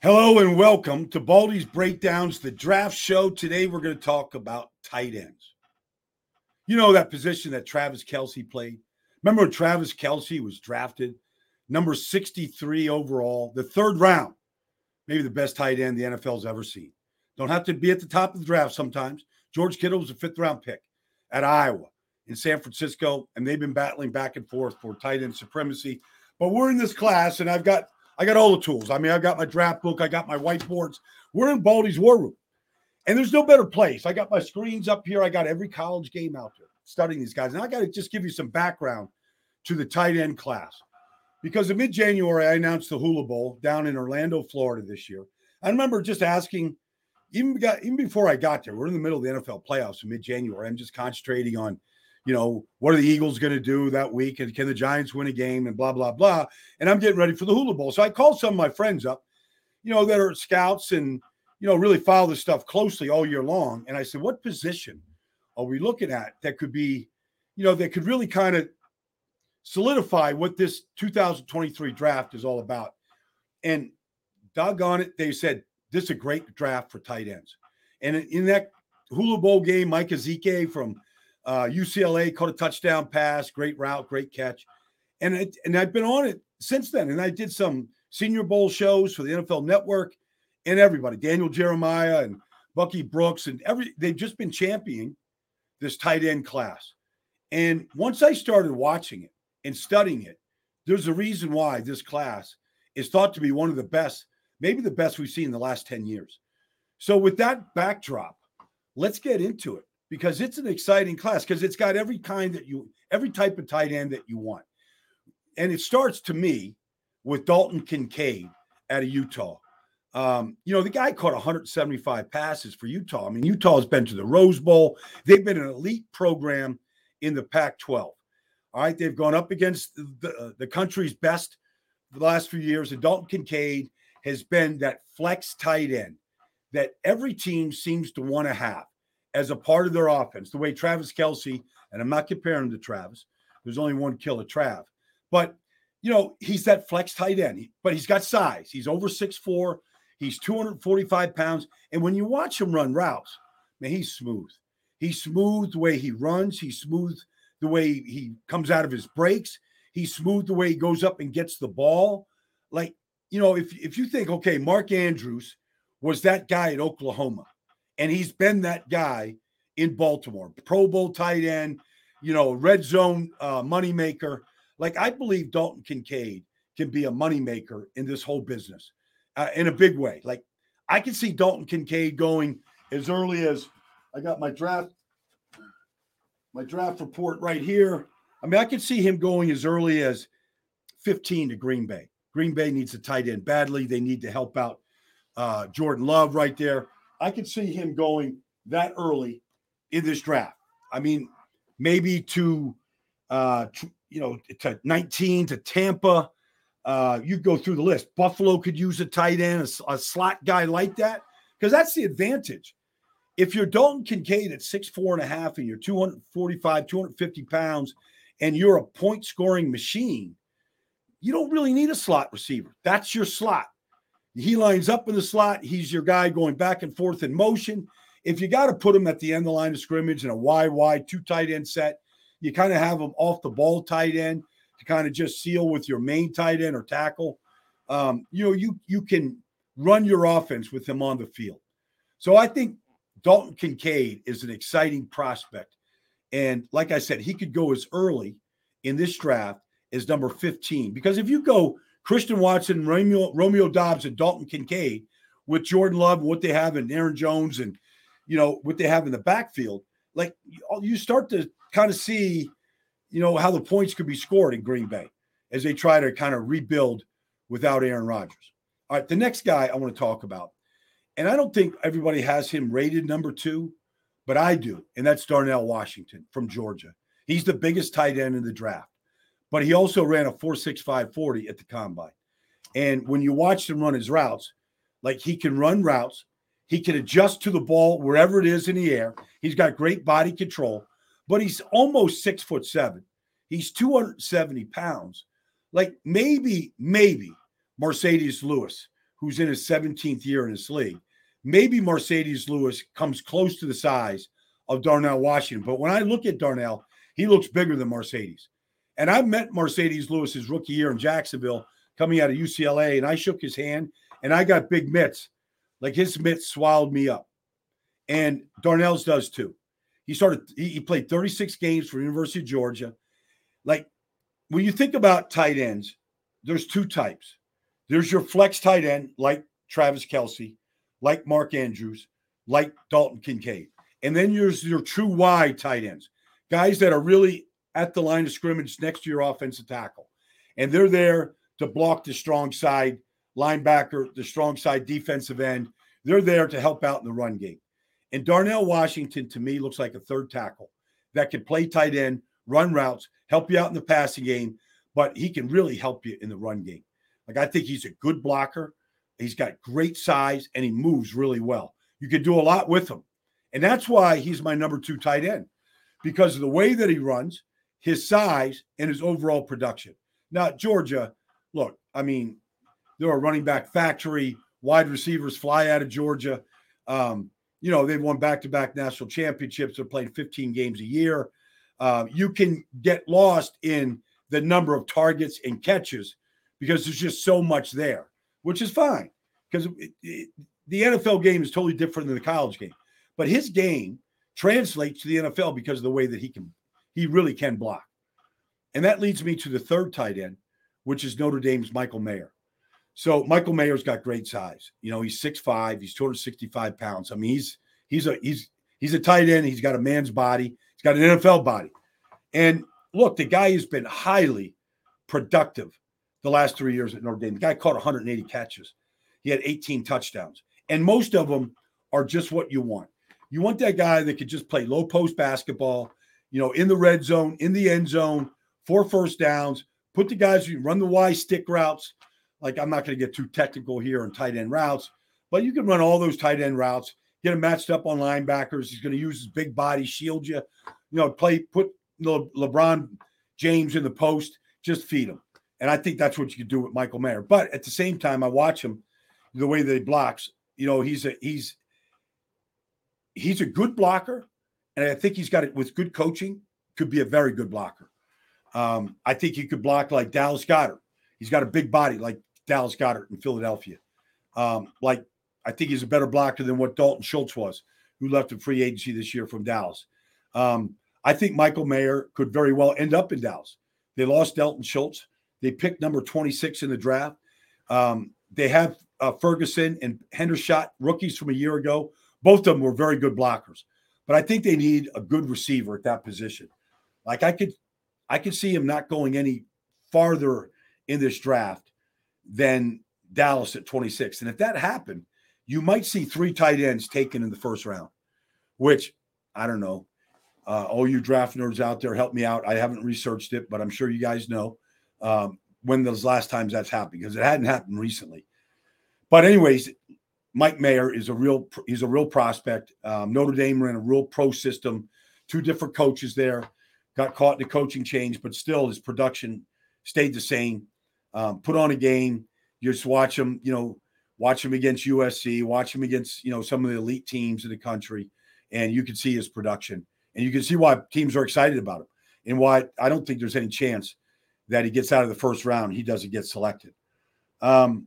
Hello and welcome to Baldy's Breakdowns, the draft show. Today we're going to talk about tight ends. You know that position that Travis Kelce played? Remember when Travis Kelce was drafted number 63 overall, the third round? Maybe the best tight end the NFL's ever seen. Don't have to be at the top of the draft sometimes. George Kittle was a fifth round pick at Iowa in San Francisco, and they've been battling back and forth for tight end supremacy. But we're in this class, and I've got I got all the tools. I mean, I've got my draft book, I got my whiteboards. We're in Baldy's war room. And there's no better place. I got my screens up here. I got every college game out there studying these guys. And I got to just give you some background to the tight end class. Because in mid January, I announced the Hula Bowl down in Orlando, Florida this year. I remember just asking, even, got, even before I got there, we're in the middle of the NFL playoffs in mid January. I'm just concentrating on you know, what are the Eagles going to do that week? And can the Giants win a game? And blah, blah, blah. And I'm getting ready for the Hula Bowl. So I called some of my friends up, you know, that are scouts and, you know, really follow this stuff closely all year long. And I said, what position are we looking at that could be, you know, that could really kind of solidify what this 2023 draft is all about? And doggone it, they said, this is a great draft for tight ends. And in that Hula Bowl game, Mike Ezeike from uh, UCLA caught a touchdown pass, great route, great catch, and it, and I've been on it since then. And I did some Senior Bowl shows for the NFL Network, and everybody, Daniel Jeremiah and Bucky Brooks, and every they've just been championing this tight end class. And once I started watching it and studying it, there's a reason why this class is thought to be one of the best, maybe the best we've seen in the last 10 years. So, with that backdrop, let's get into it because it's an exciting class because it's got every kind that you every type of tight end that you want. And it starts to me with Dalton Kincaid out of Utah. Um, you know, the guy caught 175 passes for Utah. I mean, Utah has been to the Rose Bowl. They've been an elite program in the Pac 12. All right. They've gone up against the, uh, the country's best the last few years. And Dalton Kincaid has been that flex tight end that every team seems to want to have as a part of their offense, the way Travis Kelce, and I'm not comparing him to Travis, there's only one killer Trav, but you know, he's that flex tight end, but he's got size. He's over six four. He's 245 pounds. And when you watch him run routes, man, he's smooth. He's smooth the way he runs. He's smooth the way he comes out of his breaks. He's smooth the way he goes up and gets the ball. Like, you know, if, if you think, okay, Mark Andrews was that guy at Oklahoma, and he's been that guy in Baltimore, Pro Bowl tight end, you know, red zone uh, moneymaker. Like I believe Dalton Kincaid can be a moneymaker in this whole business uh, in a big way. Like I can see Dalton Kincaid going as early as I got my draft, my draft report right here. I mean, I can see him going as early as 15 to Green Bay. Green Bay needs a tight end badly. They need to help out uh, Jordan Love right there. I could see him going that early in this draft. I mean, maybe to uh to, you know to 19 to Tampa. Uh, you go through the list. Buffalo could use a tight end, a, a slot guy like that, because that's the advantage. If you're Dalton Kincaid at six four and a half and you're 245, 250 pounds, and you're a point scoring machine, you don't really need a slot receiver. That's your slot. He lines up in the slot. He's your guy going back and forth in motion. If you got to put him at the end of the line of scrimmage in a wide, wide two tight end set, you kind of have him off the ball tight end to kind of just seal with your main tight end or tackle. Um, you know, you you can run your offense with him on the field. So I think Dalton Kincaid is an exciting prospect. And like I said, he could go as early in this draft as number 15. Because if you go Christian Watson, Romeo, Romeo Doubs, and Dalton Kincaid with Jordan Love, what they have in Aaron Jones, and you know what they have in the backfield, like you start to kind of see, you know, how the points could be scored in Green Bay as they try to kind of rebuild without Aaron Rodgers. All right, the next guy I want to talk about, and I don't think everybody has him rated number two, but I do, and that's Darnell Washington from Georgia. He's the biggest tight end in the draft but he also ran a 4.6540 at the combine. And when you watch him run his routes, like he can run routes, he can adjust to the ball wherever it is in the air. He's got great body control, but he's almost six foot seven. He's 270 pounds. Like maybe, maybe Marcedes Lewis, who's in his 17th year in this league, maybe Marcedes Lewis comes close to the size of Darnell Washington. But when I look at Darnell, he looks bigger than Marcedes. And I met Marcedes Lewis's rookie year in Jacksonville coming out of UCLA, and I shook his hand and I got big mitts. Like his mitts swallowed me up. And Darnell's does too. He started, he, he played 36 games for University of Georgia. Like when you think about tight ends, there's two types. There's your flex tight end, like Travis Kelce, like Mark Andrews, like Dalton Kincaid. And then there's your true wide tight ends, guys that are really at the line of scrimmage next to your offensive tackle. And they're there to block the strong side linebacker, the strong side defensive end. They're there to help out in the run game. And Darnell Washington, to me, looks like a third tackle that can play tight end, run routes, help you out in the passing game, but he can really help you in the run game. Like, I think he's a good blocker. He's got great size and he moves really well. You can do a lot with him. And that's why he's my number two tight end because of the way that he runs, his size, and his overall production. Now, Georgia, look, I mean, they're a running back factory. Wide receivers fly out of Georgia. Um, you know, they've won back to back national championships. They're playing 15 games a year. Uh, you can get lost in the number of targets and catches because there's just so much there, which is fine because the NFL game is totally different than the college game. But his game translates to the NFL because of the way that he can he really can block. And that leads me to the third tight end, which is Notre Dame's Michael Mayer. So Michael Mayer's got great size. You know, he's 6'5, he's 265 pounds. I mean, he's he's a he's he's a tight end, he's got a man's body, he's got an NFL body. And look, the guy has been highly productive the last three years at Notre Dame. The guy caught 180 catches. He had 18 touchdowns. And most of them are just what you want. You want that guy that could just play low post basketball, you know, in the red zone, in the end zone, four first downs, put the guys who run the Y stick routes. Like I'm not going to get too technical here on tight end routes, but you can run all those tight end routes, get him matched up on linebackers. He's going to use his big body, shield you, you know, play, put Le- LeBron James in the post, just feed him. And I think that's what you could do with Michael Mayer. But at the same time, I watch him the way that he blocks. You know, he's a he's he's a good blocker and I think he's got it with good coaching, could be a very good blocker. Um, I think he could block like Dallas Goedert. He's got a big body like Dallas Goedert in Philadelphia. Um, like I think he's a better blocker than what Dalton Schultz was, who left in free agency this year from Dallas. Um, I think Michael Mayer could very well end up in Dallas. They lost Dalton Schultz. They picked number 26 in the draft. Um, they have uh, Ferguson and Hendershot, rookies from a year ago. Both of them were very good blockers but I think they need a good receiver at that position. Like I could, I could see him not going any farther in this draft than Dallas at 26. And if that happened, you might see three tight ends taken in the first round, which I don't know. Uh, all you draft nerds out there, help me out. I haven't researched it, but I'm sure you guys know um, when those last times that's happened because it hadn't happened recently. But anyways, Mike Mayer is a real he's a real prospect. Um, Notre Dame ran a real pro system, two different coaches there, got caught in the coaching change, but still his production stayed the same. um, put on a game. You just watch them, you know, watch him against USC, watch him against, you know, some of the elite teams in the country, and you can see his production. And you can see why teams are excited about him and why I don't think there's any chance that he gets out of the first round. He doesn't get selected. Um,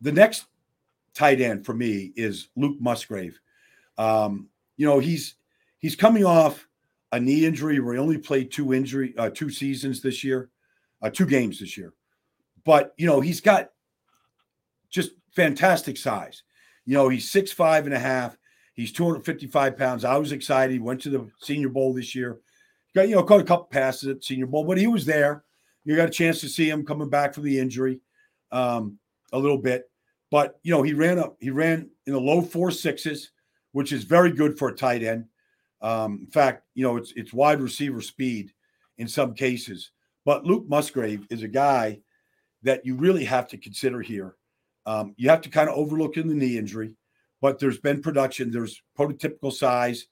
the next tight end for me is Luke Musgrave. Um, you know, he's he's coming off a knee injury where he only played two injury uh, two seasons this year, uh, two games this year. But you know, he's got just fantastic size. You know, he's six five and a half. He's 255 pounds. I was excited. He went to the Senior Bowl this year. Got you know caught a couple passes at Senior Bowl, but he was there. You got a chance to see him coming back from the injury um, a little bit. But you know, he ran up. He ran in the low four sixes, which is very good for a tight end. Um, in fact, you know, it's it's wide receiver speed in some cases. But Luke Musgrave is a guy that you really have to consider here. Um, you have to kind of overlook in the knee injury, but there's been production. There's prototypical size,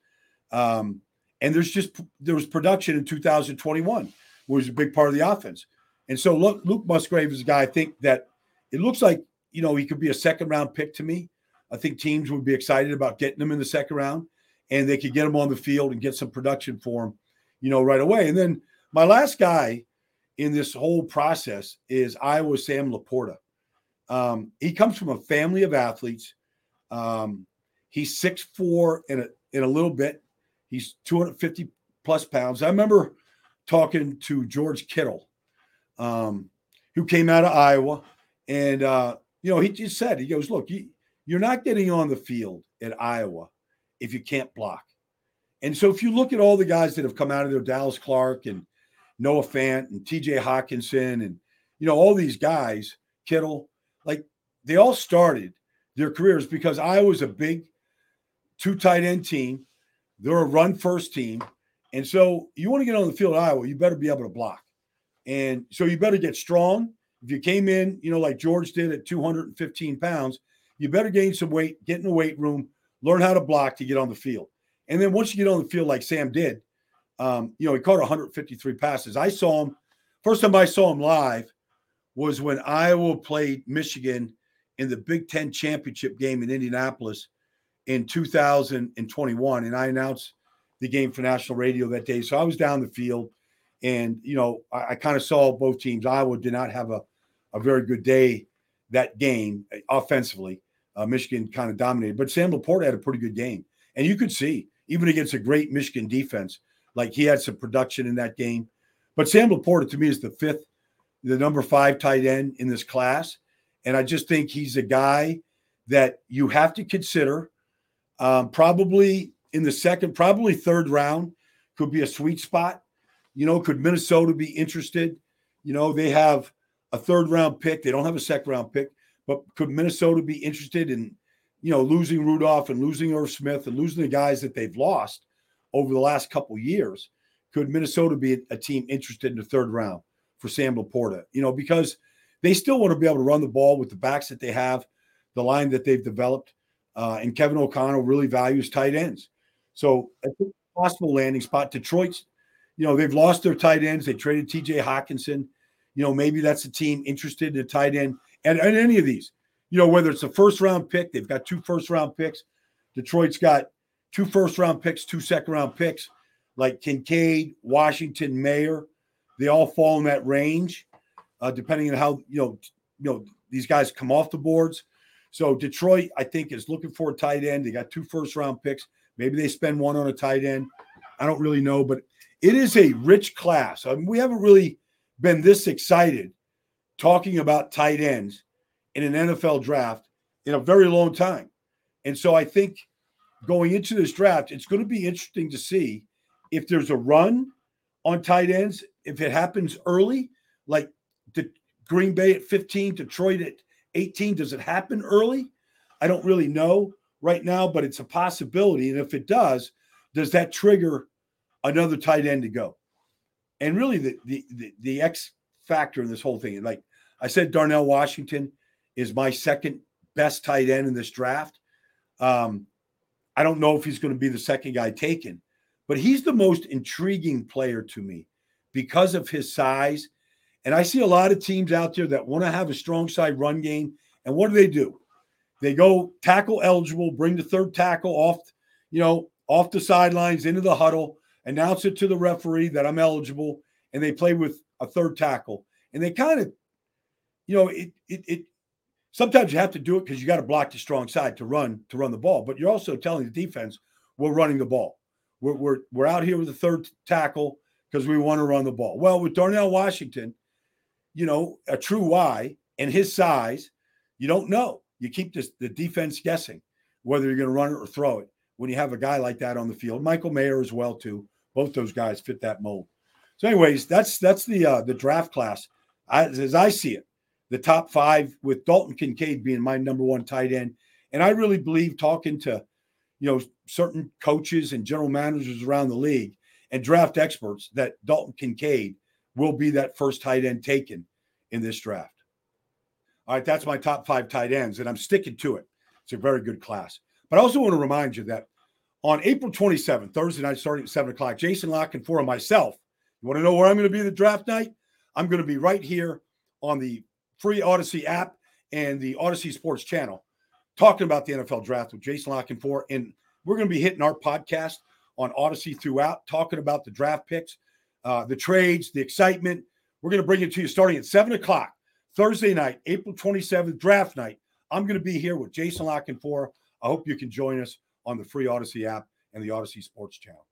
um, and there's just there was production in 2021, which was a big part of the offense. And so, look, Luke Musgrave is a guy I think that it looks like you know he could be a second round pick to me. I think teams would be excited about getting him in the second round, and they could get him on the field and get some production for him, you know, right away. And then my last guy in this whole process is Iowa Sam LaPorta. Um, he comes from a family of athletes. Um, he's six four in a in a little bit. He's 250 plus pounds. I remember talking to George Kittle, um, who came out of Iowa, and uh, you know he just said he goes, "Look, you, you're not getting on the field at Iowa if you can't block." And so if you look at all the guys that have come out of there, Dallas Clark and Noah Fant and TJ Hockenson and you know all these guys, Kittle, like they all started their careers because Iowa's a big two tight end team. They're a run first team. And so you want to get on the field at Iowa, you better be able to block. And so you better get strong. If you came in, you know, like George did at 215 pounds, you better gain some weight, get in the weight room, learn how to block to get on the field. And then once you get on the field, like Sam did, um, you know, he caught 153 passes. I saw him, first time I saw him live was when Iowa played Michigan in the Big Ten championship game in Indianapolis in 2021. And I announced the game for national radio that day. So I was down the field and, you know, I, I kind of saw both teams. Iowa did not have a, a very good day that game uh, offensively. Uh, Michigan kind of dominated, but Sam LaPorta had a pretty good game. And you could see, even against a great Michigan defense, like he had some production in that game. But Sam LaPorta to me is the fifth, the number five tight end in this class. And I just think he's a guy that you have to consider. Um, probably in the second, probably third round could be a sweet spot. You know, could Minnesota be interested? You know, they have a third round pick. They don't have a second round pick, but could Minnesota be interested in, you know, losing Rudolph and losing Irv Smith and losing the guys that they've lost over the last couple years? Could Minnesota be a, a team interested in the third round for Sam LaPorta? You know, because they still want to be able to run the ball with the backs that they have, the line that they've developed. Uh, and Kevin O'Connell really values tight ends. So I think possible landing spot. Detroit's, you know, they've lost their tight ends. They traded TJ Hockenson. You know, maybe that's a team interested in a tight end. And, and any of these, you know, whether it's a first round pick, they've got two first round picks. Detroit's got two first round picks, two second round picks, like Kincaid, Washington, Mayer. They all fall in that range. uh, depending on how you know you know these guys come off the boards. So Detroit, I think, is looking for a tight end. They got two first round picks. Maybe they spend one on a tight end. I don't really know, but it is a rich class. I mean, we haven't really been this excited talking about tight ends in an NFL draft in a very long time. And so I think going into this draft, it's going to be interesting to see if there's a run on tight ends, if it happens early, like the Green Bay at 15, Detroit at 18, does it happen early? I don't really know right now, but it's a possibility. And if it does, does that trigger another tight end to go? And really, the the the, the X factor in this whole thing, like I said, Darnell Washington is my second best tight end in this draft. Um, I don't know if he's going to be the second guy taken, but he's the most intriguing player to me because of his size. And I see a lot of teams out there that want to have a strong side run game. And what do they do? They go tackle eligible, bring the third tackle off, you know, off the sidelines into the huddle, announce it to the referee that I'm eligible, and they play with a third tackle. And they kind of, you know, it it it sometimes you have to do it because you got to block the strong side to run to run the ball. But you're also telling the defense we're running the ball. We're we're, we're out here with the third tackle because we want to run the ball. Well, with Darnell Washington, you know, a true Y and his size, you don't know. You keep this, the defense guessing whether you're going to run it or throw it when you have a guy like that on the field. Michael Mayer as well too. Both those guys fit that mold. So, anyways, that's that's the uh, the draft class as I see it the top five with Dalton Kincaid being my number one tight end. And I really believe talking to, you know, certain coaches and general managers around the league and draft experts that Dalton Kincaid will be that first tight end taken in this draft. All right, that's my top five tight ends, and I'm sticking to it. It's a very good class. But I also want to remind you that on April 27th, Thursday night, starting at 7 o'clock, Jason Canfora and myself, you want to know where I'm going to be the draft night? I'm going to be right here on the free Audacy app and the Audacy Sports channel talking about the NFL draft with Jason La Canfora. And we're going to be hitting our podcast on Audacy throughout, talking about the draft picks, uh, the trades, the excitement. We're going to bring it to you starting at 7 o'clock Thursday night, April 27th, draft night. I'm going to be here with Jason La Canfora. I hope you can join us on the free Audacy app and the Audacy Sports channel.